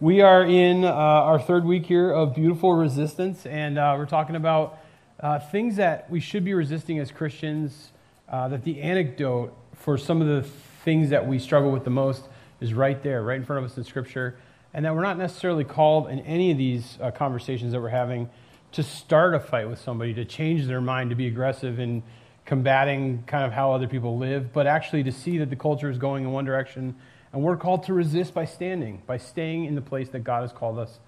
We are in uh, our third week here of Beautiful Resistance, and uh, we're talking about uh, things that we should be resisting as Christians. Uh, that the antidote for some of the things that we struggle with the most is right there, right in front of us in Scripture, and that we're not necessarily called in any of these uh, conversations that we're having to start a fight with somebody, to change their mind, to be aggressive in combating kind of how other people live, but actually to see that the culture is going in one direction and we're called to resist by standing, by staying in the place that God has called us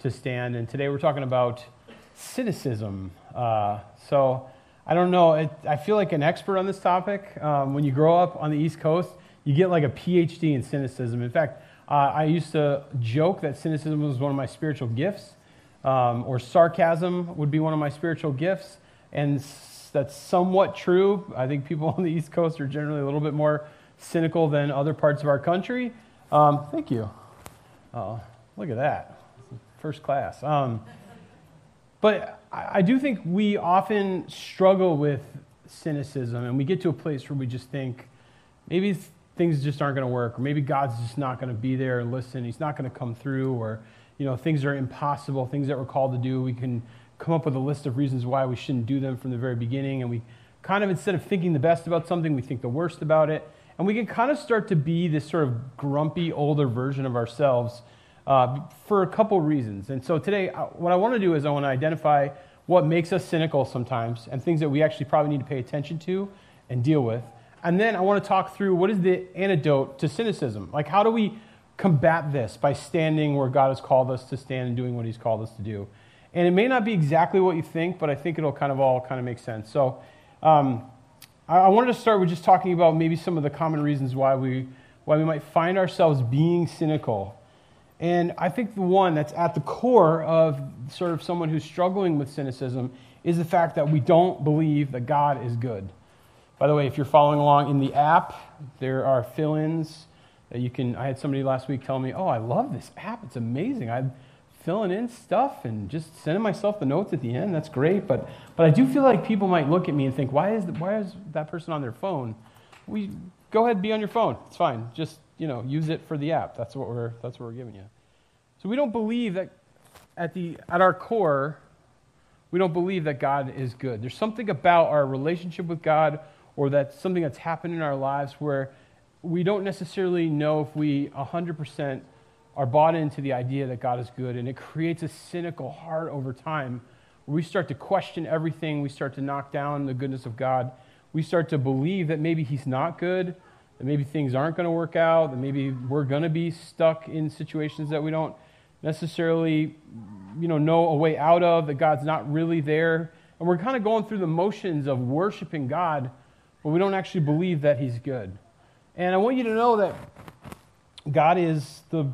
to stand. And today we're talking about cynicism. Uh, so I don't know. It, I feel like an expert on this topic. Um, when you grow up on the East Coast, you get like a PhD in cynicism. In fact, uh, I used to joke that cynicism was one of my spiritual gifts, um, or sarcasm would be one of my spiritual gifts. And that's somewhat true. I think people on the East Coast are generally a little bit more cynical than other parts of our country. Um, thank you. Oh, look at that. First class. Um, but I, I do think we often struggle with cynicism and we get to a place where we just think maybe things just aren't going to work or maybe god's just not going to be there and listen he's not going to come through or you know things are impossible things that we're called to do we can come up with a list of reasons why we shouldn't do them from the very beginning and we kind of instead of thinking the best about something we think the worst about it and we can kind of start to be this sort of grumpy, older version of ourselves uh, for a couple reasons. And so today, uh, what I want to do is I want to identify what makes us cynical sometimes and things that we actually probably need to pay attention to and deal with. And then I want to talk through what is the antidote to cynicism? Like, how do we combat this by standing where God has called us to stand and doing what He's called us to do? And it may not be exactly what you think, but I think it'll kind of all kind of make sense. So, um, I wanted to start with just talking about maybe some of the common reasons why we, why we might find ourselves being cynical. And I think the one that's at the core of sort of someone who's struggling with cynicism is the fact that we don't believe that God is good. By the way, if you're following along in the app, there are fill ins that you can. I had somebody last week tell me, Oh, I love this app. It's amazing. I filling in stuff and just sending myself the notes at the end. That's great. But, but I do feel like people might look at me and think, why is, the, why is that person on their phone? We, go ahead, and be on your phone. It's fine. Just, you know, use it for the app. That's what we're, that's what we're giving you. So we don't believe that at, the, at our core, we don't believe that God is good. There's something about our relationship with God or that something that's happened in our lives where we don't necessarily know if we 100% are bought into the idea that God is good, and it creates a cynical heart over time where we start to question everything. We start to knock down the goodness of God. We start to believe that maybe He's not good, that maybe things aren't going to work out, that maybe we're going to be stuck in situations that we don't necessarily you know, know a way out of, that God's not really there. And we're kind of going through the motions of worshiping God, but we don't actually believe that He's good. And I want you to know that God is the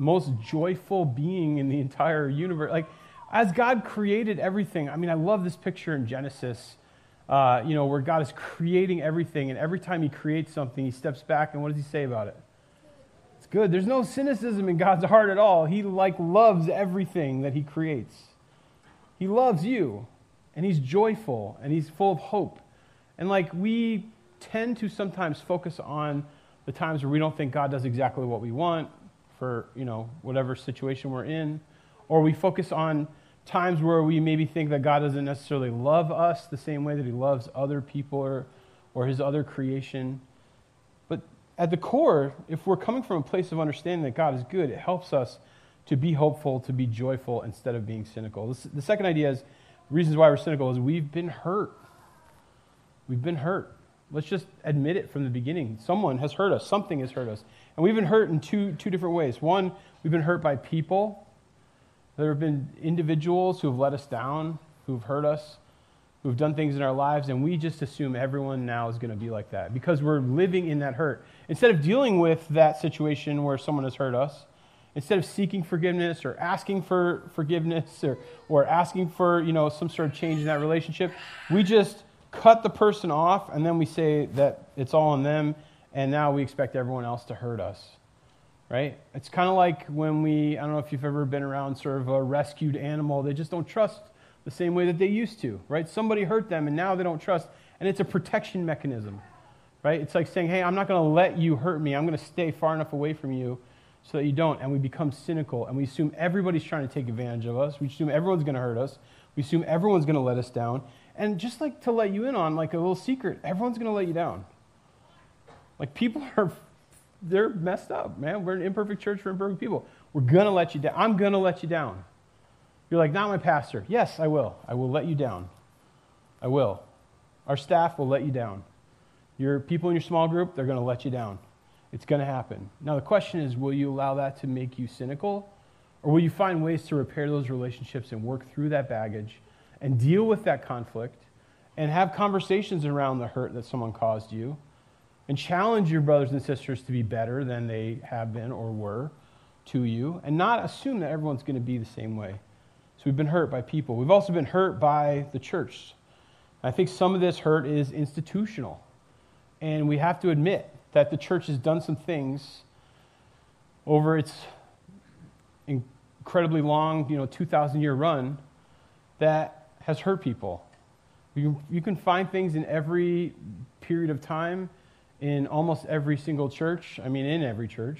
most joyful being in the entire universe. Like, as God created everything, I mean, I love this picture in Genesis, uh, you know, where God is creating everything, and every time He creates something, He steps back, and what does He say about it? It's good. There's no cynicism in God's heart at all. He, like, loves everything that He creates. He loves you, and He's joyful, and He's full of hope. And, like, we tend to sometimes focus on the times where we don't think God does exactly what we want, for you know whatever situation we're in, or we focus on times where we maybe think that God doesn't necessarily love us the same way that He loves other people or, or His other creation. But at the core, if we're coming from a place of understanding that God is good, it helps us to be hopeful, to be joyful instead of being cynical. The second idea is reasons why we're cynical is we've been hurt. We've been hurt. Let's just admit it from the beginning. Someone has hurt us, something has hurt us. And we've been hurt in two, two different ways. One, we've been hurt by people. There have been individuals who have let us down, who've hurt us, who've done things in our lives, and we just assume everyone now is going to be like that because we're living in that hurt. Instead of dealing with that situation where someone has hurt us, instead of seeking forgiveness or asking for forgiveness or, or asking for you know, some sort of change in that relationship, we just cut the person off and then we say that it's all on them and now we expect everyone else to hurt us. Right? It's kind of like when we, I don't know if you've ever been around sort of a rescued animal, they just don't trust the same way that they used to, right? Somebody hurt them and now they don't trust, and it's a protection mechanism, right? It's like saying, hey, I'm not going to let you hurt me. I'm going to stay far enough away from you so that you don't. And we become cynical and we assume everybody's trying to take advantage of us. We assume everyone's going to hurt us. We assume everyone's going to let us down. And just like to let you in on like a little secret, everyone's going to let you down. Like people are, they're messed up, man. We're an imperfect church for imperfect people. We're going to let you down. I'm going to let you down. You're like, not my pastor. Yes, I will. I will let you down. I will. Our staff will let you down. Your people in your small group, they're going to let you down. It's going to happen. Now, the question is will you allow that to make you cynical? Or will you find ways to repair those relationships and work through that baggage and deal with that conflict and have conversations around the hurt that someone caused you and challenge your brothers and sisters to be better than they have been or were to you and not assume that everyone's going to be the same way? So we've been hurt by people. We've also been hurt by the church. I think some of this hurt is institutional. And we have to admit that the church has done some things over its incredibly long, you know, 2,000 year run that has hurt people. You, you can find things in every period of time, in almost every single church, I mean, in every church,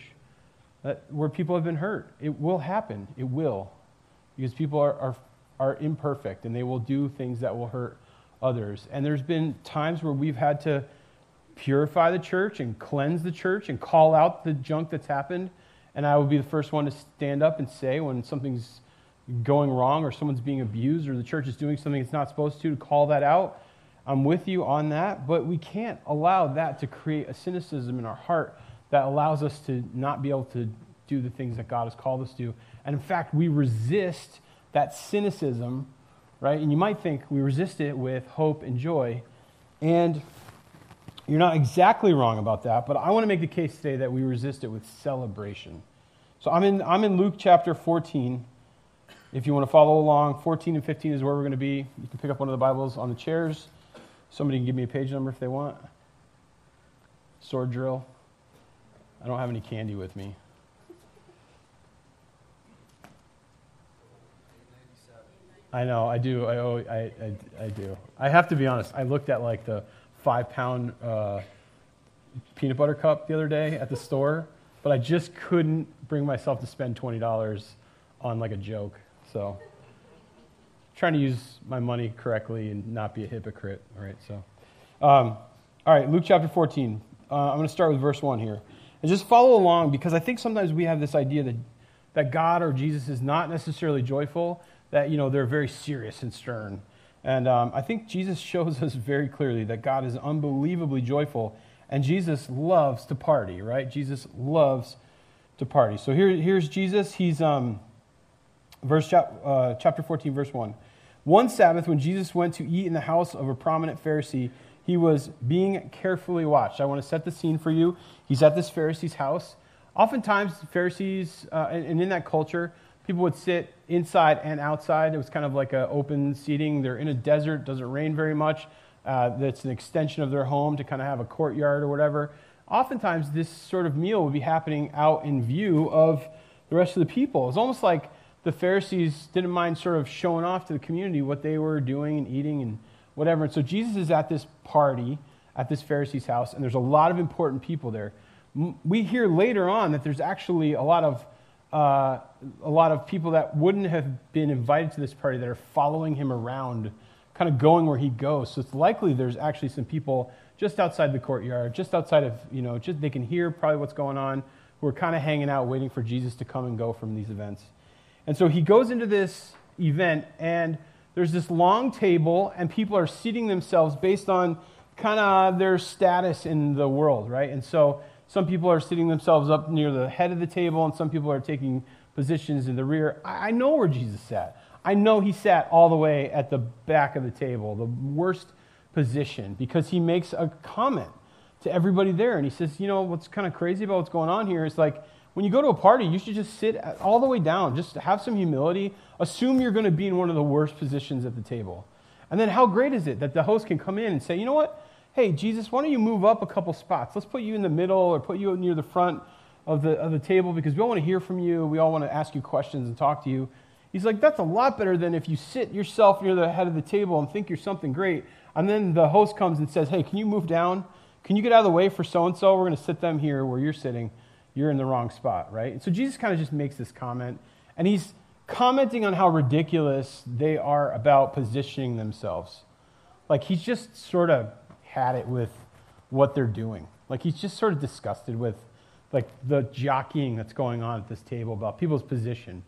that, where people have been hurt. It will happen. It will. Because people are, are, are imperfect and they will do things that will hurt others. And there's been times where we've had to purify the church and cleanse the church and call out the junk that's happened. And I will be the first one to stand up and say when something's going wrong or someone's being abused or the church is doing something it's not supposed to, to call that out. I'm with you on that, but we can't allow that to create a cynicism in our heart that allows us to not be able to do the things that God has called us to. And in fact, we resist that cynicism, right? And you might think we resist it with hope and joy. And you're not exactly wrong about that, but I want to make the case today that we resist it with celebration. So I'm in, I'm in Luke chapter 14. If you want to follow along, 14 and 15 is where we're going to be. You can pick up one of the Bibles on the chairs. Somebody can give me a page number if they want. Sword drill. I don't have any candy with me. I know, I do. I, oh, I, I, I, do. I have to be honest. I looked at like the five pound uh, peanut butter cup the other day at the store, but I just couldn't bring myself to spend $20 on like a joke. So, trying to use my money correctly and not be a hypocrite. All right, so. Um, all right, Luke chapter 14. Uh, I'm going to start with verse 1 here. And just follow along because I think sometimes we have this idea that, that God or Jesus is not necessarily joyful, that, you know, they're very serious and stern. And um, I think Jesus shows us very clearly that God is unbelievably joyful, and Jesus loves to party, right? Jesus loves to party. So here, here's Jesus. He's um, verse uh, chapter 14, verse 1. One Sabbath, when Jesus went to eat in the house of a prominent Pharisee, he was being carefully watched. I want to set the scene for you. He's at this Pharisee's house. Oftentimes, Pharisees, uh, and, in that culture, people would sit inside and outside. It was kind of like an open seating. They're in a desert, doesn't rain very much. Uh, that's an extension of their home to kind of have a courtyard or whatever. Oftentimes, this sort of meal would be happening out in view of the rest of the people. It's almost like the Pharisees didn't mind sort of showing off to the community what they were doing and eating and whatever. And so Jesus is at this party at this Pharisee's house, and there's a lot of important people there. We hear later on that there's actually a lot of uh, a lot of people that wouldn't have been invited to this party that are following him around, kind of going where he goes. So it's likely there's actually some people just outside the courtyard, just outside of, you know, just they can hear probably what's going on, who are kind of hanging out waiting for Jesus to come and go from these events. And so he goes into this event, and there's this long table, and people are seating themselves based on kind of their status in the world, right? And so some people are sitting themselves up near the head of the table, and some people are taking positions in the rear. I know where Jesus sat. I know he sat all the way at the back of the table, the worst position, because he makes a comment to everybody there. And he says, You know, what's kind of crazy about what's going on here is like, when you go to a party, you should just sit all the way down, just have some humility, assume you're going to be in one of the worst positions at the table. And then how great is it that the host can come in and say, You know what? hey, Jesus, why don't you move up a couple spots? Let's put you in the middle or put you near the front of the, of the table because we all want to hear from you. We all want to ask you questions and talk to you. He's like, that's a lot better than if you sit yourself near the head of the table and think you're something great. And then the host comes and says, hey, can you move down? Can you get out of the way for so and so? We're going to sit them here where you're sitting. You're in the wrong spot, right? And so Jesus kind of just makes this comment, and he's commenting on how ridiculous they are about positioning themselves. Like he's just sort of had it with what they're doing. Like he's just sort of disgusted with like the jockeying that's going on at this table about people's position.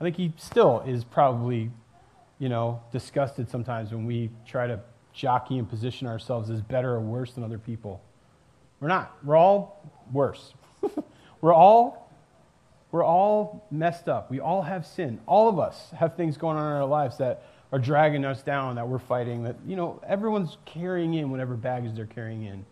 I think he still is probably, you know, disgusted sometimes when we try to jockey and position ourselves as better or worse than other people. We're not. We're all worse. we're all we're all messed up. We all have sin. All of us have things going on in our lives that are dragging us down, that we're fighting, that, you know, everyone's carrying in whatever baggage they're carrying in.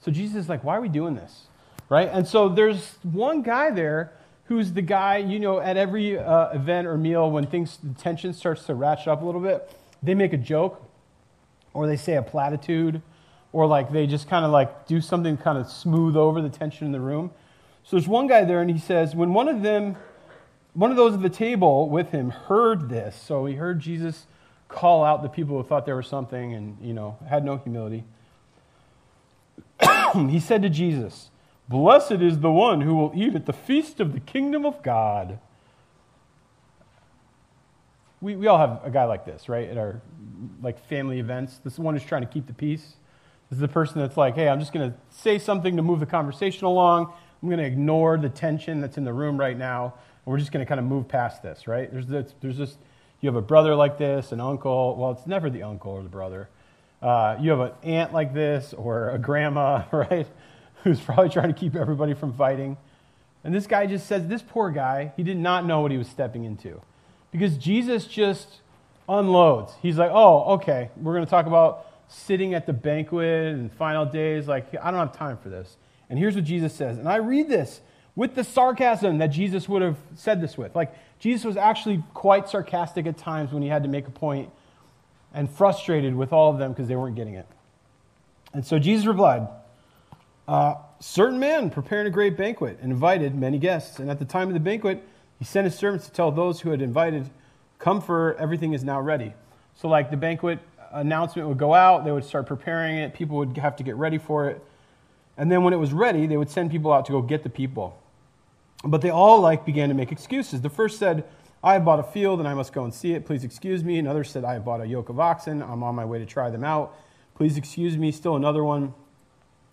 So Jesus is like, why are we doing this? Right? And so there's one guy there who's the guy, you know, at every uh, event or meal when things, the tension starts to ratchet up a little bit, they make a joke or they say a platitude or like they just kind of like do something kind of smooth over the tension in the room. So there's one guy there, and he says, when one of them, one of those at the table with him heard this, so he heard Jesus call out the people who thought there was something and, you know, had no humility. he said to Jesus, Blessed is the one who will eat at the feast of the kingdom of God. We, we all have a guy like this, right? At our like family events. This one who's trying to keep the peace. This is the person that's like, hey, I'm just going to say something to move the conversation along. I'm going to ignore the tension that's in the room right now, and we're just going to kind of move past this, right? There's, this, there's just, you have a brother like this, an uncle. Well, it's never the uncle or the brother. Uh, you have an aunt like this, or a grandma, right? Who's probably trying to keep everybody from fighting. And this guy just says, this poor guy, he did not know what he was stepping into. Because Jesus just unloads. He's like, oh, okay, we're going to talk about sitting at the banquet and final days. Like, I don't have time for this. And here's what Jesus says. And I read this with the sarcasm that Jesus would have said this with. Like, Jesus was actually quite sarcastic at times when he had to make a point and frustrated with all of them because they weren't getting it. And so Jesus replied, uh, Certain man preparing a great banquet and invited many guests. And at the time of the banquet, he sent his servants to tell those who had invited, Come for everything is now ready. So, like, the banquet announcement would go out, they would start preparing it, people would have to get ready for it. And then when it was ready, they would send people out to go get the people. But they all like began to make excuses. The first said, I have bought a field and I must go and see it. Please excuse me. Another said, I have bought a yoke of oxen. I'm on my way to try them out. Please excuse me. Still another one,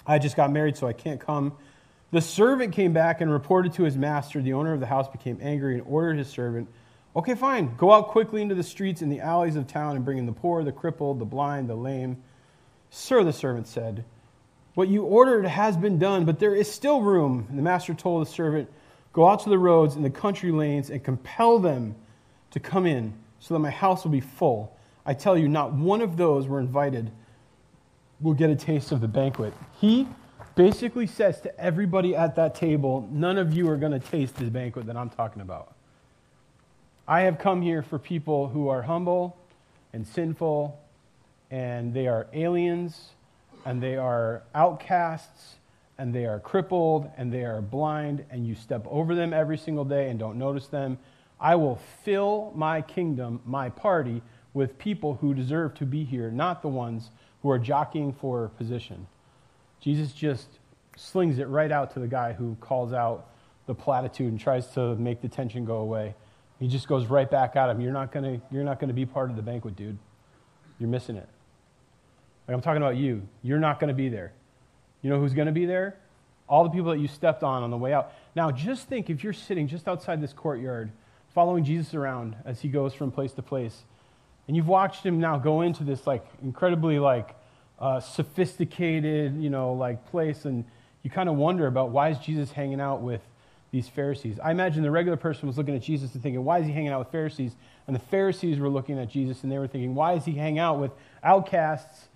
I just got married, so I can't come. The servant came back and reported to his master. The owner of the house became angry and ordered his servant, Okay, fine. Go out quickly into the streets and the alleys of town and bring in the poor, the crippled, the blind, the lame. Sir, the servant said, what you ordered has been done, but there is still room. And the master told the servant, Go out to the roads and the country lanes and compel them to come in, so that my house will be full. I tell you, not one of those were invited will get a taste of the banquet. He basically says to everybody at that table, None of you are going to taste the banquet that I'm talking about. I have come here for people who are humble and sinful, and they are aliens and they are outcasts and they are crippled and they are blind and you step over them every single day and don't notice them, I will fill my kingdom, my party, with people who deserve to be here, not the ones who are jockeying for position. Jesus just slings it right out to the guy who calls out the platitude and tries to make the tension go away. He just goes right back at him. You're not going you're not to be part of the banquet, dude. You're missing it. Like I'm talking about you. You're not going to be there. You know who's going to be there? All the people that you stepped on on the way out. Now, just think if you're sitting just outside this courtyard, following Jesus around as he goes from place to place, and you've watched him now go into this like incredibly like uh, sophisticated, you know, like place, and you kind of wonder about why is Jesus hanging out with these Pharisees? I imagine the regular person was looking at Jesus and thinking, why is he hanging out with Pharisees? And the Pharisees were looking at Jesus and they were thinking, why is he hanging out with outcasts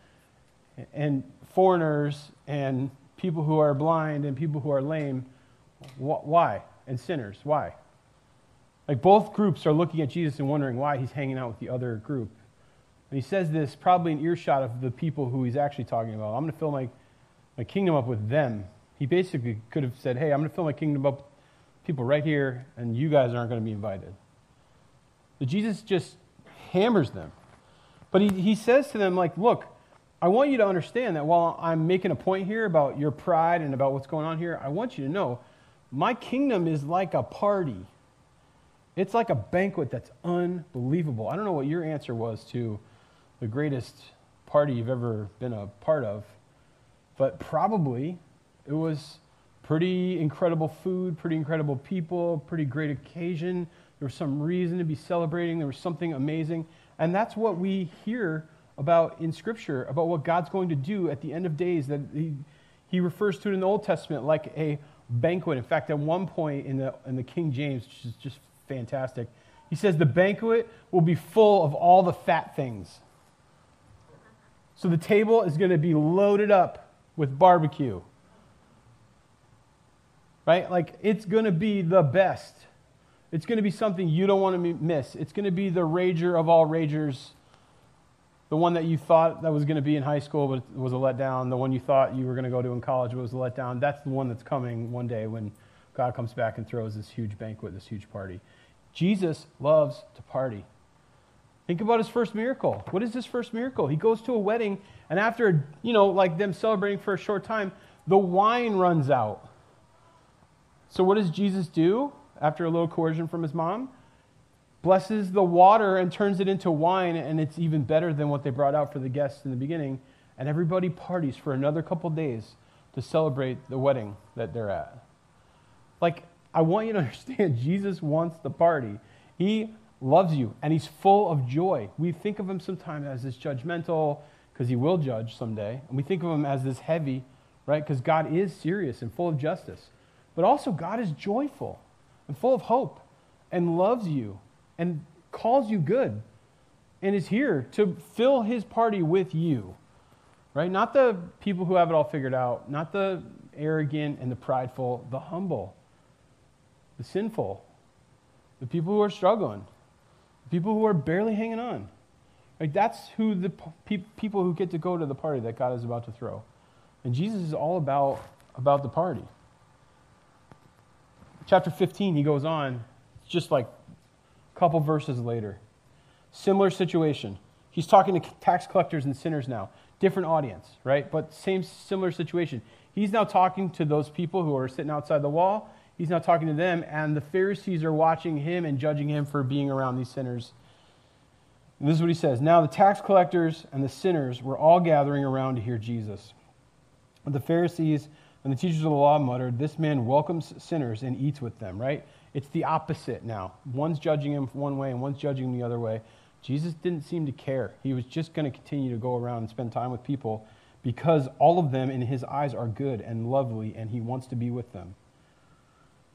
and foreigners and people who are blind and people who are lame. Why? And sinners. Why? Like both groups are looking at Jesus and wondering why he's hanging out with the other group. And he says this probably in earshot of the people who he's actually talking about. I'm going to fill my, my kingdom up with them. He basically could have said, hey, I'm going to fill my kingdom up people right here, and you guys aren't going to be invited. But Jesus just hammers them. But he, he says to them, like, look, I want you to understand that while I'm making a point here about your pride and about what's going on here, I want you to know My kingdom is like a party. It's like a banquet that's unbelievable. I don't know what your answer was to the greatest party you've ever been a part of, but probably it was pretty incredible food, pretty incredible people, pretty great occasion. There was some reason to be celebrating, there was something amazing. And that's what we hear about in Scripture, about what God's going to do at the end of days, that He, he refers to it in the Old Testament like a banquet. In fact, at one point in the, in the King James, which is just fantastic, he says, The banquet will be full of all the fat things. So the table is going to be loaded up with barbecue. Right? Like, it's going to be the best. It's going to be something you don't want to miss. It's going to be the rager of all ragers. The one that you thought that was going to be in high school but was a letdown. The one you thought you were going to go to in college but was a letdown. That's the one that's coming one day when God comes back and throws this huge banquet, this huge party. Jesus loves to party. Think about his first miracle. What is his first miracle? He goes to a wedding, and after, you know, like them celebrating for a short time, the wine runs out. So what does Jesus do after a little coercion from his mom? Blesses the water and turns it into wine, and it's even better than what they brought out for the guests in the beginning. And everybody parties for another couple days to celebrate the wedding that they're at. Like, I want you to understand, Jesus wants the party. He loves you, and he's full of joy. We think of him sometimes as this judgmental, because he will judge someday. And we think of him as this heavy, right? Because God is serious and full of justice. But also, God is joyful and full of hope and loves you and calls you good and is here to fill his party with you, right? Not the people who have it all figured out, not the arrogant and the prideful, the humble, the sinful, the people who are struggling, the people who are barely hanging on. Like that's who the pe- people who get to go to the party that God is about to throw. And Jesus is all about, about the party. Chapter 15, he goes on, just like a couple verses later. Similar situation. He's talking to tax collectors and sinners now. Different audience, right? But same similar situation. He's now talking to those people who are sitting outside the wall He's now talking to them, and the Pharisees are watching him and judging him for being around these sinners. And this is what he says Now the tax collectors and the sinners were all gathering around to hear Jesus. The Pharisees and the teachers of the law muttered, This man welcomes sinners and eats with them, right? It's the opposite now. One's judging him one way and one's judging him the other way. Jesus didn't seem to care. He was just going to continue to go around and spend time with people because all of them in his eyes are good and lovely, and he wants to be with them.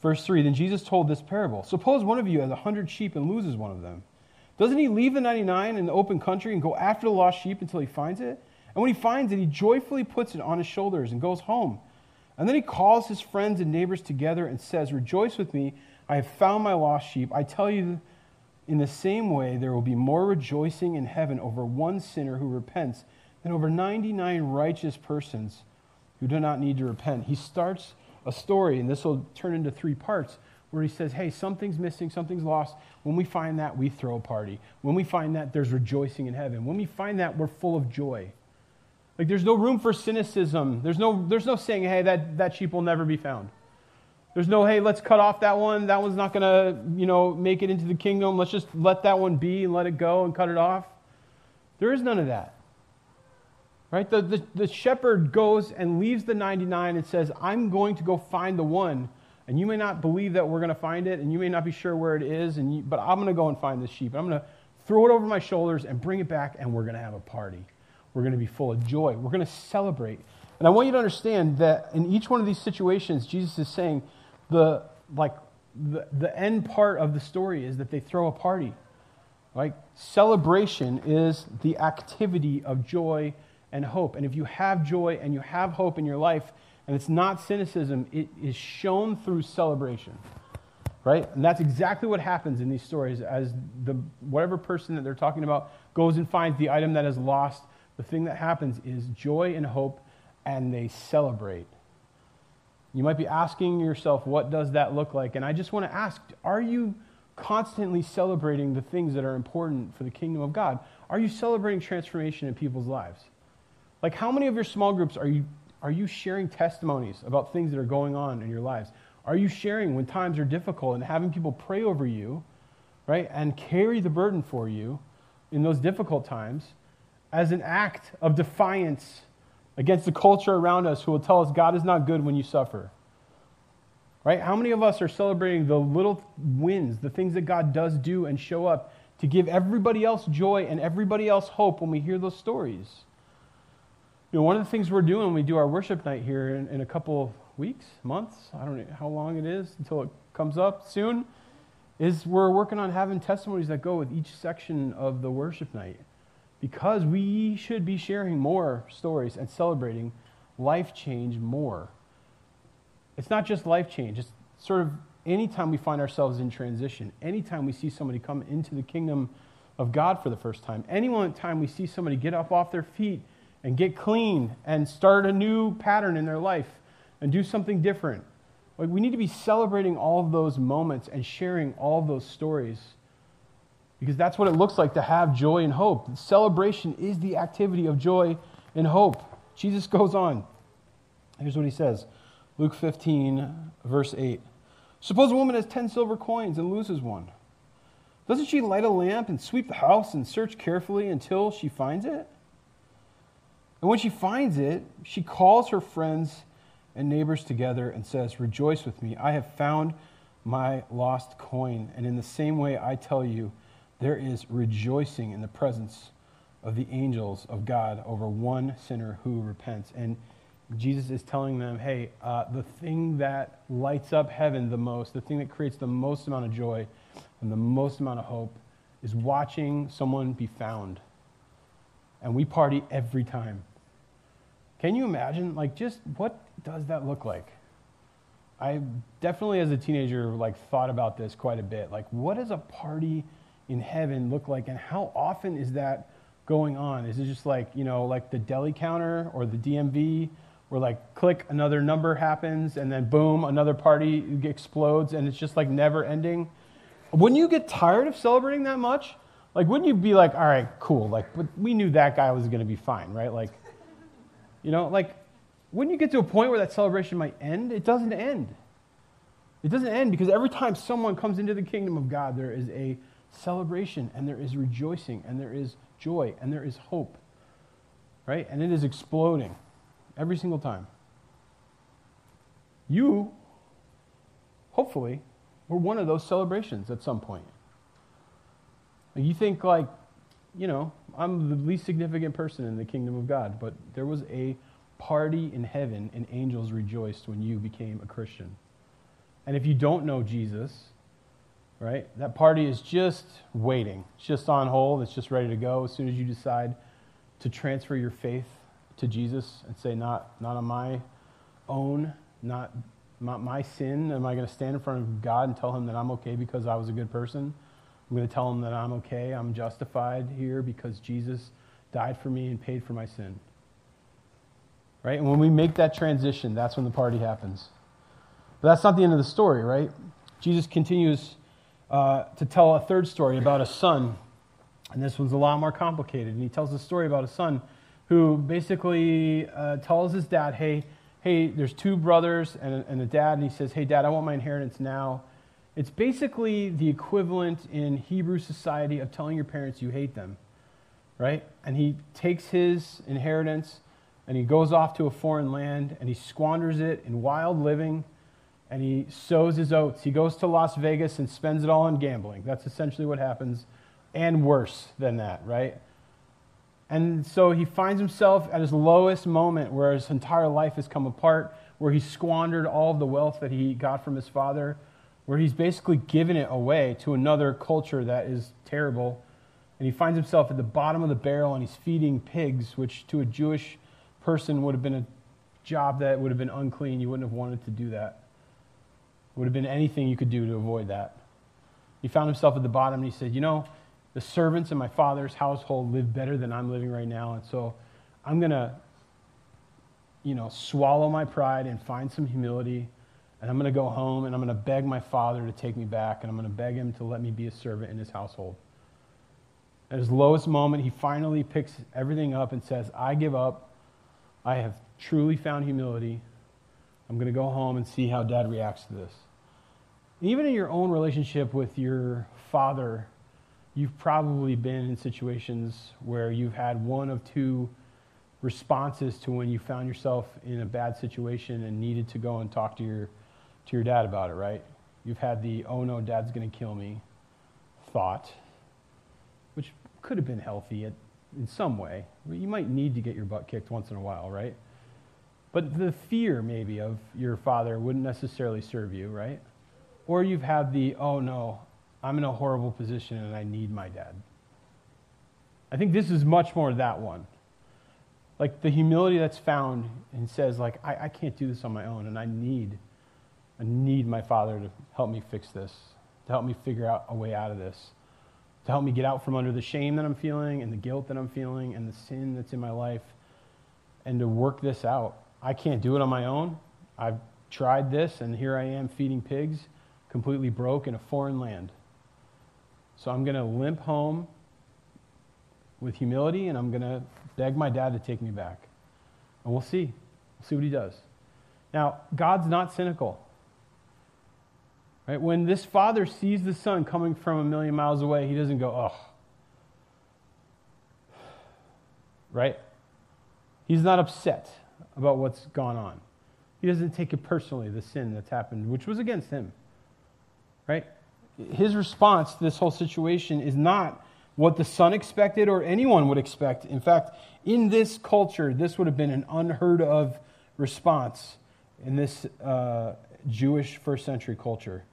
Verse 3 Then Jesus told this parable Suppose one of you has a hundred sheep and loses one of them. Doesn't he leave the 99 in the open country and go after the lost sheep until he finds it? And when he finds it, he joyfully puts it on his shoulders and goes home. And then he calls his friends and neighbors together and says, Rejoice with me, I have found my lost sheep. I tell you, in the same way, there will be more rejoicing in heaven over one sinner who repents than over 99 righteous persons who do not need to repent. He starts a story, and this will turn into three parts, where he says, Hey, something's missing, something's lost. When we find that, we throw a party. When we find that, there's rejoicing in heaven. When we find that, we're full of joy. Like there's no room for cynicism. There's no, there's no saying, hey, that, that sheep will never be found. There's no, hey, let's cut off that one. That one's not going to, you know, make it into the kingdom. Let's just let that one be and let it go and cut it off. There is none of that. Right? The, the, the shepherd goes and leaves the 99 and says, I'm going to go find the one. And you may not believe that we're going to find it, and you may not be sure where it is, and you, but I'm going to go and find this sheep. I'm going to throw it over my shoulders and bring it back, and we're going to have a party. We're going to be full of joy. We're going to celebrate. And I want you to understand that in each one of these situations, Jesus is saying the, like, the, the end part of the story is that they throw a party. Like Celebration is the activity of joy and hope. And if you have joy and you have hope in your life, and it's not cynicism, it is shown through celebration. Right? And that's exactly what happens in these stories as the whatever person that they're talking about goes and finds the item that is lost, the thing that happens is joy and hope and they celebrate. You might be asking yourself, what does that look like? And I just want to ask, are you constantly celebrating the things that are important for the kingdom of God? Are you celebrating transformation in people's lives? Like, how many of your small groups are you, are you sharing testimonies about things that are going on in your lives? Are you sharing when times are difficult and having people pray over you, right, and carry the burden for you in those difficult times as an act of defiance against the culture around us who will tell us God is not good when you suffer? Right? How many of us are celebrating the little wins, the things that God does do and show up to give everybody else joy and everybody else hope when we hear those stories? You know, one of the things we're doing when we do our worship night here in, in a couple of weeks, months, I don't know how long it is until it comes up soon, is we're working on having testimonies that go with each section of the worship night because we should be sharing more stories and celebrating life change more. It's not just life change, it's sort of anytime we find ourselves in transition, anytime we see somebody come into the kingdom of God for the first time, any time we see somebody get up off their feet and get clean and start a new pattern in their life and do something different. Like we need to be celebrating all of those moments and sharing all of those stories because that's what it looks like to have joy and hope. Celebration is the activity of joy and hope. Jesus goes on. Here's what he says Luke 15, verse 8. Suppose a woman has 10 silver coins and loses one. Doesn't she light a lamp and sweep the house and search carefully until she finds it? And when she finds it, she calls her friends and neighbors together and says, Rejoice with me, I have found my lost coin. And in the same way, I tell you, there is rejoicing in the presence of the angels of God over one sinner who repents. And Jesus is telling them, hey, uh, the thing that lights up heaven the most, the thing that creates the most amount of joy and the most amount of hope, is watching someone be found. And we party every time. Can you imagine? Like, just what does that look like? I definitely, as a teenager, like thought about this quite a bit. Like, what does a party in heaven look like, and how often is that going on? Is it just like you know, like the deli counter or the DMV, where like click another number happens, and then boom, another party explodes, and it's just like never ending? Wouldn't you get tired of celebrating that much? Like, wouldn't you be like, all right, cool, like, but we knew that guy was going to be fine, right? Like, you know, like, wouldn't you get to a point where that celebration might end? It doesn't end. It doesn't end because every time someone comes into the kingdom of God, there is a celebration and there is rejoicing and there is joy and there is hope. Right? And it is exploding every single time. You, hopefully, were one of those celebrations at some point. You think, like, you know, I'm the least significant person in the kingdom of God, but there was a party in heaven and angels rejoiced when you became a Christian. And if you don't know Jesus, right, that party is just waiting. It's just on hold. It's just ready to go as soon as you decide to transfer your faith to Jesus and say, not, not on my own, not, not my sin, am I going to stand in front of God and tell him that I'm okay because I was a good person? I'm going to tell him that I'm okay, I'm justified here because Jesus died for me and paid for my sin. Right? And when we make that transition, that's when the party happens. But that's not the end of the story, right? Jesus continues uh, to tell a third story about a son. And this one's a lot more complicated. And he tells a story about a son who basically uh, tells his dad, hey, hey, there's two brothers and, and a dad. And he says, hey, dad, I want my inheritance now. It's basically the equivalent in Hebrew society of telling your parents you hate them, right? And he takes his inheritance and he goes off to a foreign land and he squanders it in wild living and he sows his oats. He goes to Las Vegas and spends it all on gambling. That's essentially what happens, and worse than that, right? And so he finds himself at his lowest moment where his entire life has come apart, where he squandered all of the wealth that he got from his father where he's basically given it away to another culture that is terrible. And he finds himself at the bottom of the barrel and he's feeding pigs, which to a Jewish person would have been a job that would have been unclean. You wouldn't have wanted to do that. Would have been anything you could do to avoid that. He found himself at the bottom and he said, You know, the servants in my father's household live better than I'm living right now. And so I'm going to, you know, swallow my pride and find some humility and I'm going to go home and I'm going to beg my father to take me back and I'm going to beg him to let me be a servant in his household. At his lowest moment, he finally picks everything up and says, I give up. I have truly found humility. I'm going to go home and see how dad reacts to this. Even in your own relationship with your father, you've probably been in situations where you've had one of two responses to when you found yourself in a bad situation and needed to go and talk to your to your dad about it, right? You've had the oh no, dad's going to kill me thought, which could have been healthy in some way. You might need to get your butt kicked once in a while, right? But the fear, maybe, of your father wouldn't necessarily serve you, right? Or you've had the, oh no, I'm in a horrible position and I need my dad. I think this is much more that one. Like the humility that's found and says, like, I, I can't do this on my own and I need, I need my father to help me fix this, to help me figure out a way out of this, to help me get out from under the shame that I'm feeling and the guilt that I'm feeling and the sin that's in my life and to work this out. I can't do it on my own. I've tried this, and here I am feeding pigs, completely broke in a foreign land. So I'm going to limp home with humility, and I'm going to beg my dad to take me back. And we'll see. We'll see what he does. Now, God's not cynical. Right? When this father sees the son coming from a million miles away, he doesn't go, oh. Right? He's not upset about what's gone on. He doesn't take it personally, the sin that's happened, which was against him. Right? His response to this whole situation is not what the son expected or anyone would expect. In fact, in this culture, this would have been an unheard of response in this uh, Jewish first century culture.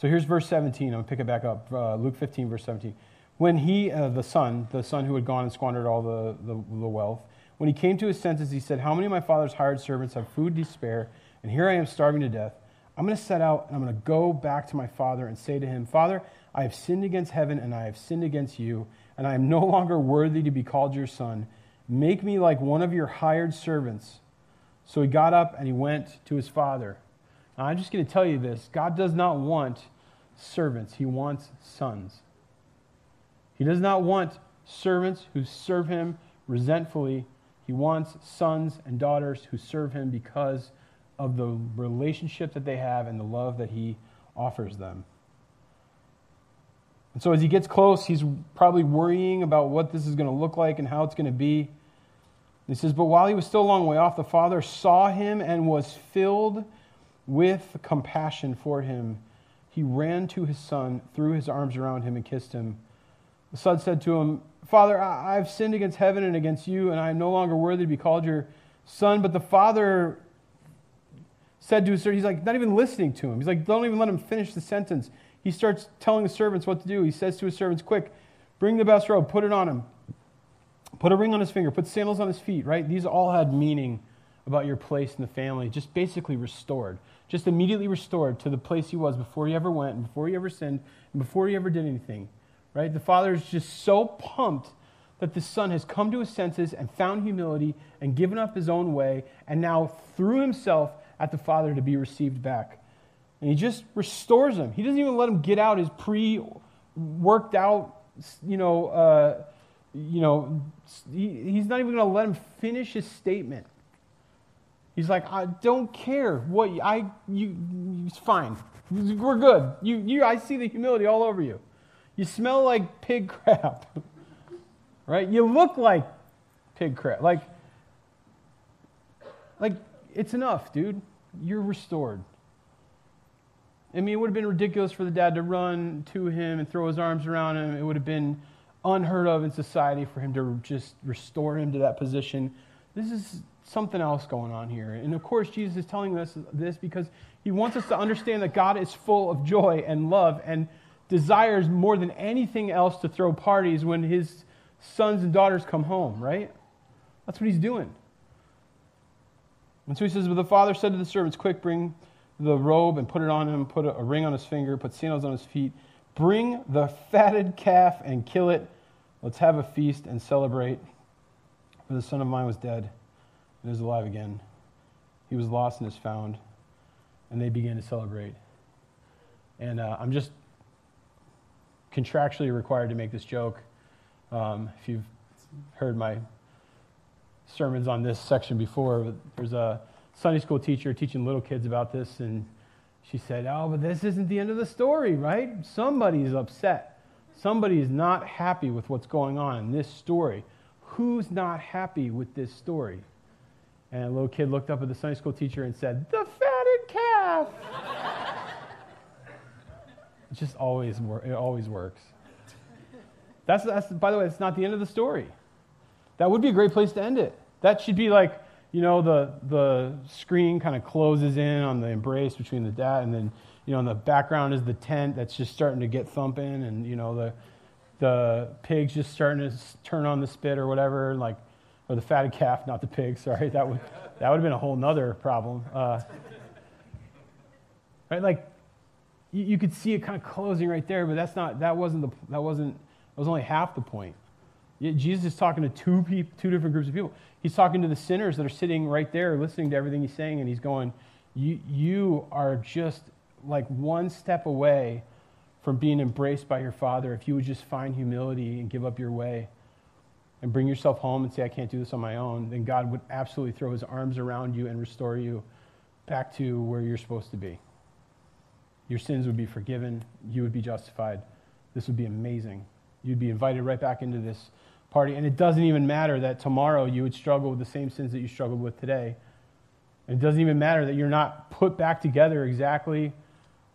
So here's verse 17. I'm going to pick it back up. Uh, Luke 15, verse 17. When he, uh, the son, the son who had gone and squandered all the, the, the wealth, when he came to his senses, he said, How many of my father's hired servants have food to spare, and here I am starving to death? I'm going to set out and I'm going to go back to my father and say to him, Father, I have sinned against heaven and I have sinned against you, and I am no longer worthy to be called your son. Make me like one of your hired servants. So he got up and he went to his father. Now, I'm just going to tell you this God does not want servants, he wants sons. He does not want servants who serve him resentfully he wants sons and daughters who serve him because of the relationship that they have and the love that he offers them. And so as he gets close, he's probably worrying about what this is going to look like and how it's going to be. He says, But while he was still a long way off, the father saw him and was filled with compassion for him. He ran to his son, threw his arms around him, and kissed him. The son said to him, Father, I, have sinned against heaven and against you, and I am no longer worthy to be called your son. But the father said to his servant, he's like, not even listening to him. He's like, don't even let him finish the sentence. He starts telling the servants what to do. He says to his servants, quick, bring the best robe, put it on him. Put a ring on his finger, put sandals on his feet, right? These all had meaning about your place in the family, just basically restored. Just immediately restored to the place he was before he ever went, and before he ever sinned, and before he ever did anything right? The father is just so pumped that the son has come to his senses and found humility and given up his own way and now threw himself at the father to be received back. And he just restores him. He doesn't even let him get out his pre worked out, you know, uh, you know, he, he's not even going to let him finish his statement. He's like, I don't care what I you. It's fine. We're good. You, you. I see the humility all over you. You smell like pig crap. right? You look like pig crap. Like, like it's enough, dude. You're restored. I mean, it would have been ridiculous for the dad to run to him and throw his arms around him. It would have been unheard of in society for him to just restore him to that position. This is something else going on here. And of course, Jesus is telling us this because he wants us to understand that God is full of joy and love and desires more than anything else to throw parties when his sons and daughters come home, right? That's what he's doing. And so he says, But the father said to the servants, Quick, bring the robe and put it on him, put a, ring on his finger, put sandals on his feet. Bring the fatted calf and kill it. Let's have a feast and celebrate. For the son of mine was dead and is alive again. He was lost and is found. And they began to celebrate. And uh, I'm just contractually required to make this joke. Um, if you've heard my sermons on this section before, there's a Sunday school teacher teaching little kids about this, and she said, Oh, but this isn't the end of the story, right? Somebody's upset. Somebody is not happy with what's going on in this story. Who's not happy with this story? And a little kid looked up at the Sunday school teacher and said, The fatted calf. It just always, wor- it always works. That's, that's, by the way, it's not the end of the story. That would be a great place to end it. That should be like, you know, the, the screen kind of closes in on the embrace between the dad, and then, you know, in the background is the tent that's just starting to get thumping, and, you know, the, the pig's just starting to turn on the spit or whatever, like, or the fatted calf, not the pig, sorry. That would, that would have been a whole nother problem. Uh, right? Like, you, you could see it kind of closing right there, but that's not, that wasn't the, that wasn't, that was only half the point. Jesus is talking to two, people, two different groups of people. He's talking to the sinners that are sitting right there listening to everything he's saying, and he's going, You, you are just like one step away from being embraced by your Father if you would just find humility and give up your way and bring yourself home and say, I can't do this on my own. Then God would absolutely throw his arms around you and restore you back to where you're supposed to be. Your sins would be forgiven, you would be justified. This would be amazing. You'd be invited right back into this party. And it doesn't even matter that tomorrow you would struggle with the same sins that you struggled with today. It doesn't even matter that you're not put back together exactly,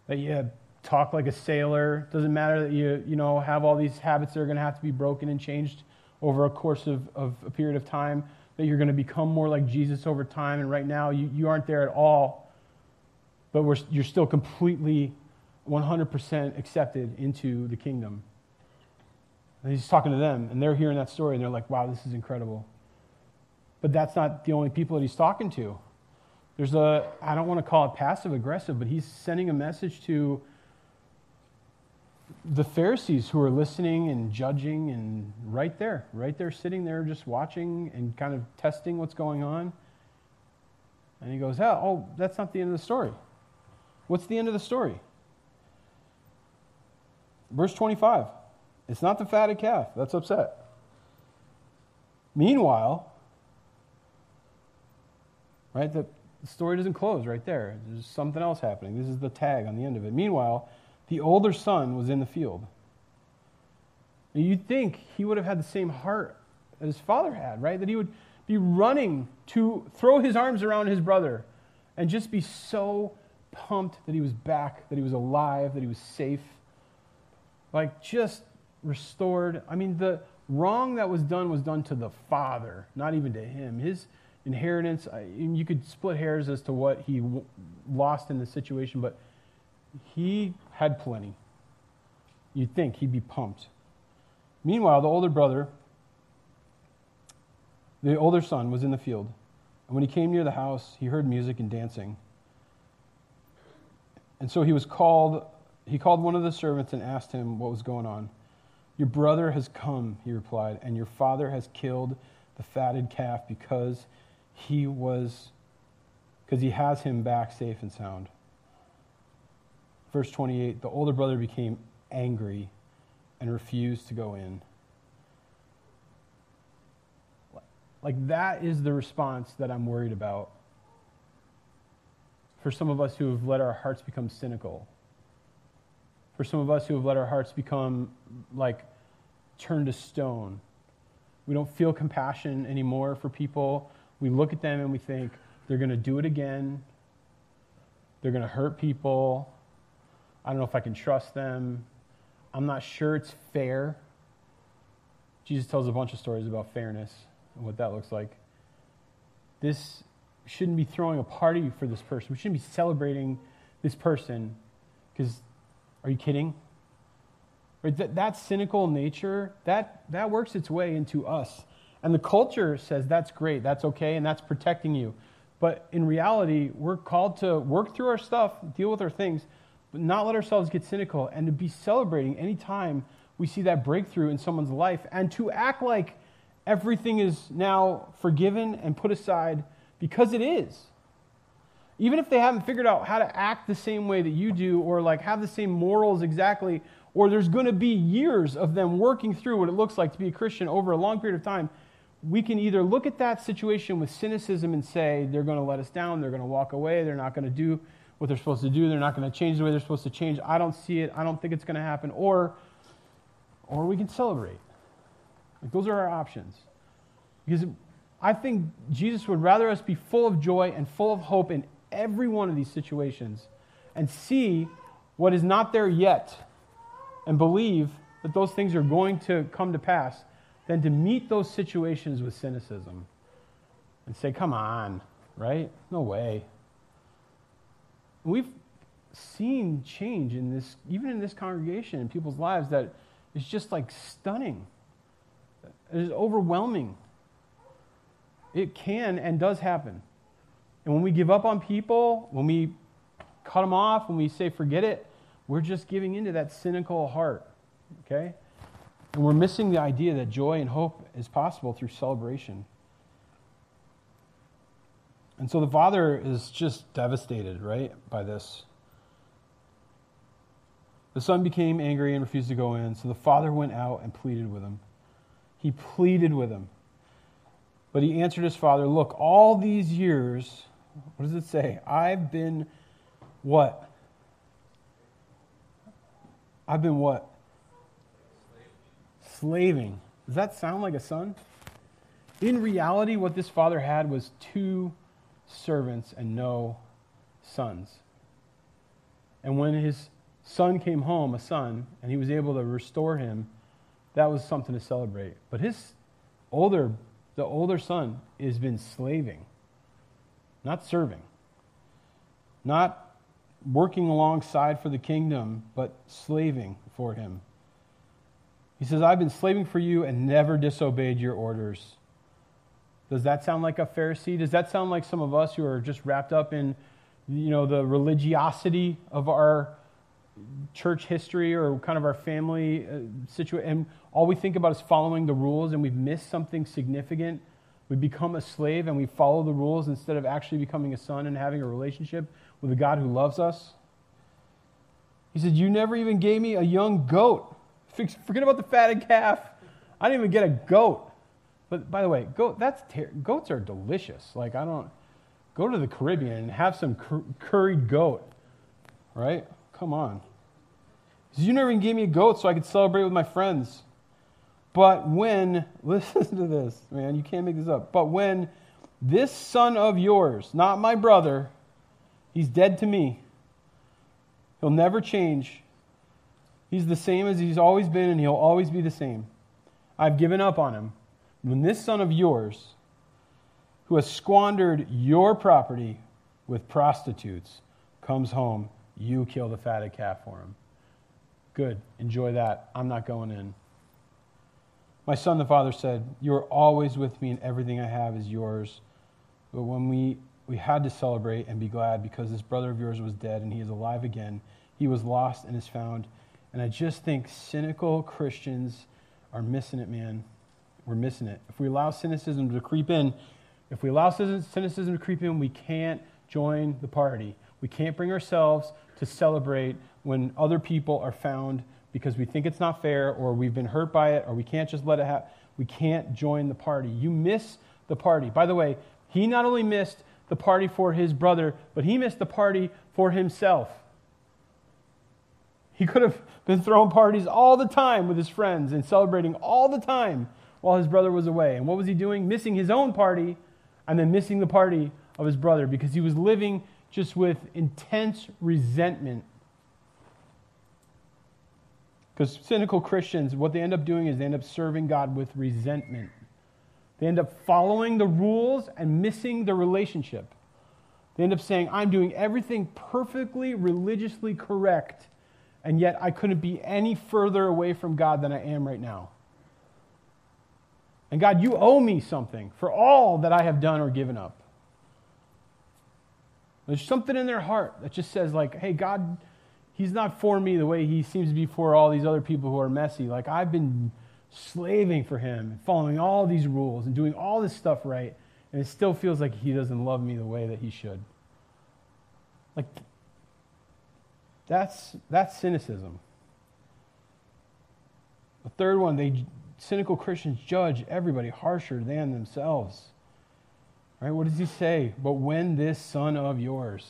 that you talk like a sailor. It doesn't matter that you, you know, have all these habits that are going to have to be broken and changed over a course of, of a period of time, that you're going to become more like Jesus over time. And right now, you, you aren't there at all, but you're still completely 100% accepted into the kingdom. And he's talking to them, and they're hearing that story, and they're like, wow, this is incredible. But that's not the only people that he's talking to. There's a, I don't want to call it passive aggressive, but he's sending a message to the Pharisees who are listening and judging and right there, right there, sitting there just watching and kind of testing what's going on. And he goes, oh, oh, that's not the end of the story. What's the end of the story? Verse 25. It's not the fatted calf that's upset. Meanwhile, right, the story doesn't close right there. There's something else happening. This is the tag on the end of it. Meanwhile, the older son was in the field. you'd think he would have had the same heart that his father had, right? That he would be running to throw his arms around his brother and just be so pumped that he was back, that he was alive, that he was safe. Like, just restored. I mean, the wrong that was done was done to the father, not even to him. His inheritance, you could split hairs as to what he lost in the situation, but he had plenty. You'd think he'd be pumped. Meanwhile, the older brother, the older son, was in the field. And when he came near the house, he heard music and dancing. And so he was called, he called one of the servants and asked him what was going on. Your brother has come, he replied, and your father has killed the fatted calf because he was because he has him back safe and sound. Verse 28, the older brother became angry and refused to go in. Like that is the response that I'm worried about for some of us who have let our hearts become cynical for some of us who have let our hearts become like turned to stone. We don't feel compassion anymore for people. We look at them and we think they're going to do it again. They're going to hurt people. I don't know if I can trust them. I'm not sure it's fair. Jesus tells a bunch of stories about fairness and what that looks like. This shouldn't be throwing a party for this person. We shouldn't be celebrating this person because are you kidding? Right? That, that cynical nature, that, that works its way into us. And the culture says that's great, that's okay, and that's protecting you. But in reality, we're called to work through our stuff, deal with our things, but not let ourselves get cynical and to be celebrating anytime we see that breakthrough in someone's life and to act like everything is now forgiven and put aside because it is. Even if they haven't figured out how to act the same way that you do or like have the same morals exactly, or there's going to be years of them working through what it looks like to be a Christian over a long period of time, we can either look at that situation with cynicism and say they're going to let us down, they're going to walk away, they're not going to do what they're supposed to do, they're not going to change the way they're supposed to change. I don't see it. I don't think it's going to happen. Or, or we can celebrate. Like those are our options. Because I think Jesus would rather us be full of joy and full of hope in every one of these situations and see what is not there yet and believe that those things are going to come to pass than to meet those situations with cynicism and say, come on, right? No way. We've seen change in this, even in this congregation, in people's lives, that is just like stunning. It is overwhelming. It can and does happen. And when we give up on people, when we cut them off, when we say forget it, we're just giving into that cynical heart. Okay? And we're missing the idea that joy and hope is possible through celebration. And so the father is just devastated, right, by this. The son became angry and refused to go in, so the father went out and pleaded with him. He pleaded with him. But he answered his father, Look, all these years, what does it say? I've been what? I've been what? Slaving. Does that sound like a son? In reality, what this father had was two servants and no sons. And when his son came home, a son, and he was able to restore him, that was something to celebrate. But his older, the older son, has been slaving, not serving, not working alongside for the kingdom, but slaving for him. He says, I've been slaving for you and never disobeyed your orders. Does that sound like a Pharisee? Does that sound like some of us who are just wrapped up in, you know, the religiosity of our church history or kind of our family uh, situation, and all we think about is following the rules, and we've missed something significant? We become a slave and we follow the rules instead of actually becoming a son and having a relationship with a God who loves us. He said, You never even gave me a young goat. Forget about the fatted calf. I didn't even get a goat. But by the way, goat, that's ter- goats are delicious. Like, I don't go to the Caribbean and have some cur- curried goat, right? Come on. You never even gave me a goat so I could celebrate with my friends. But when, listen to this, man, you can't make this up. But when this son of yours, not my brother, he's dead to me, he'll never change. He's the same as he's always been, and he'll always be the same. I've given up on him. When this son of yours, who has squandered your property with prostitutes, comes home, you kill the fatted calf for him. Good. Enjoy that. I'm not going in. My son, the father said, You are always with me, and everything I have is yours. But when we, we had to celebrate and be glad because this brother of yours was dead and he is alive again, he was lost and is found. And I just think cynical Christians are missing it, man. We're missing it. If we allow cynicism to creep in, if we allow cynicism to creep in, we can't join the party. We can't bring ourselves to celebrate when other people are found because we think it's not fair or we've been hurt by it or we can't just let it happen. We can't join the party. You miss the party. By the way, he not only missed the party for his brother, but he missed the party for himself. He could have been throwing parties all the time with his friends and celebrating all the time while his brother was away. And what was he doing? Missing his own party and then missing the party of his brother because he was living just with intense resentment because cynical Christians, what they end up doing is they end up serving God with resentment. They end up following the rules and missing the relationship. They end up saying, I'm doing everything perfectly religiously correct, and yet I couldn't be any further away from God than I am right now. And God, you owe me something for all that I have done or given up. There's something in their heart that just says, like, hey, God, he's not for me the way he seems to be for all these other people who are messy. Like I've been slaving for him and following all these rules and doing all this stuff right, and it still feels like he doesn't love me the way that he should. Like that's that's cynicism. The third one, they cynical Christians judge everybody harsher than themselves. Right? What does he say? But when this son of yours,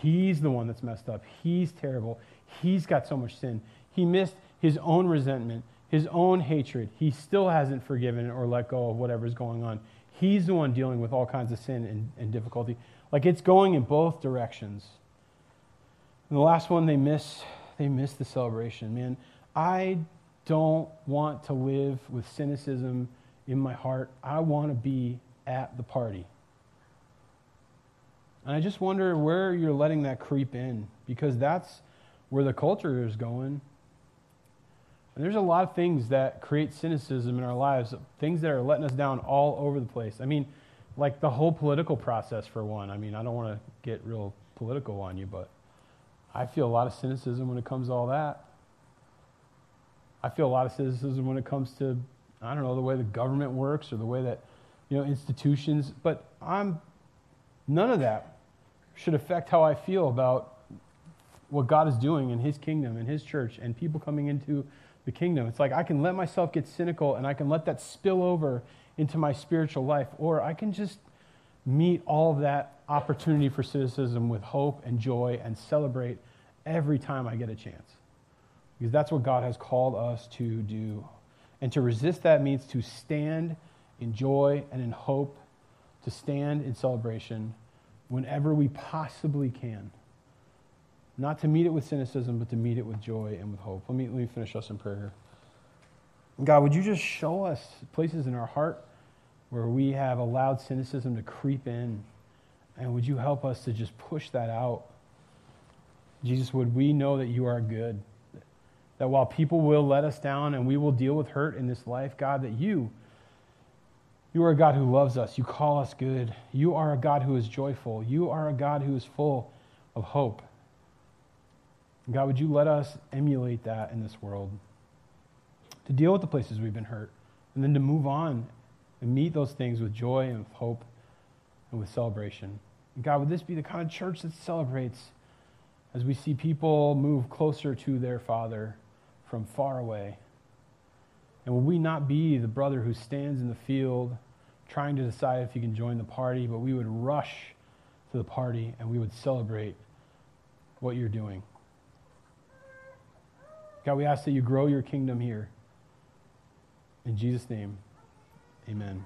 he's the one that's messed up. He's terrible. He's got so much sin. He missed his own resentment, his own hatred. He still hasn't forgiven or let go of whatever's going on. He's the one dealing with all kinds of sin and, and difficulty. Like it's going in both directions. And the last one they miss, they miss the celebration. Man, I don't want to live with cynicism in my heart. I want to be at the party. And I just wonder where you're letting that creep in because that's where the culture is going. And there's a lot of things that create cynicism in our lives, things that are letting us down all over the place. I mean, like the whole political process, for one. I mean, I don't want to get real political on you, but I feel a lot of cynicism when it comes to all that. I feel a lot of cynicism when it comes to, I don't know, the way the government works or the way that, you know, institutions, but I'm, none of that should affect how I feel about what God is doing in His kingdom, in His church, and people coming into the kingdom. It's like I can let myself get cynical and I can let that spill over into my spiritual life, or I can just meet all of that opportunity for cynicism with hope and joy and celebrate every time I get a chance. Because that's what God has called us to do. And to resist that means to stand in joy and in hope, to stand in celebration whenever we possibly can. Not to meet it with cynicism, but to meet it with joy and with hope. Let me, let me finish us in prayer. God, would you just show us places in our heart where we have allowed cynicism to creep in? And would you help us to just push that out? Jesus, would we know that you are good? That while people will let us down and we will deal with hurt in this life, God, that you, you are a God who loves us. You call us good. You are a God who is joyful. You are a God who is full of hope. God, would you let us emulate that in this world? To deal with the places we've been hurt, and then to move on and meet those things with joy and with hope and with celebration. And God, would this be the kind of church that celebrates as we see people move closer to their Father from far away? And will we not be the brother who stands in the field trying to decide if he can join the party, but we would rush to the party and we would celebrate what you're doing? God, we ask that you grow your kingdom here. In Jesus' name, amen.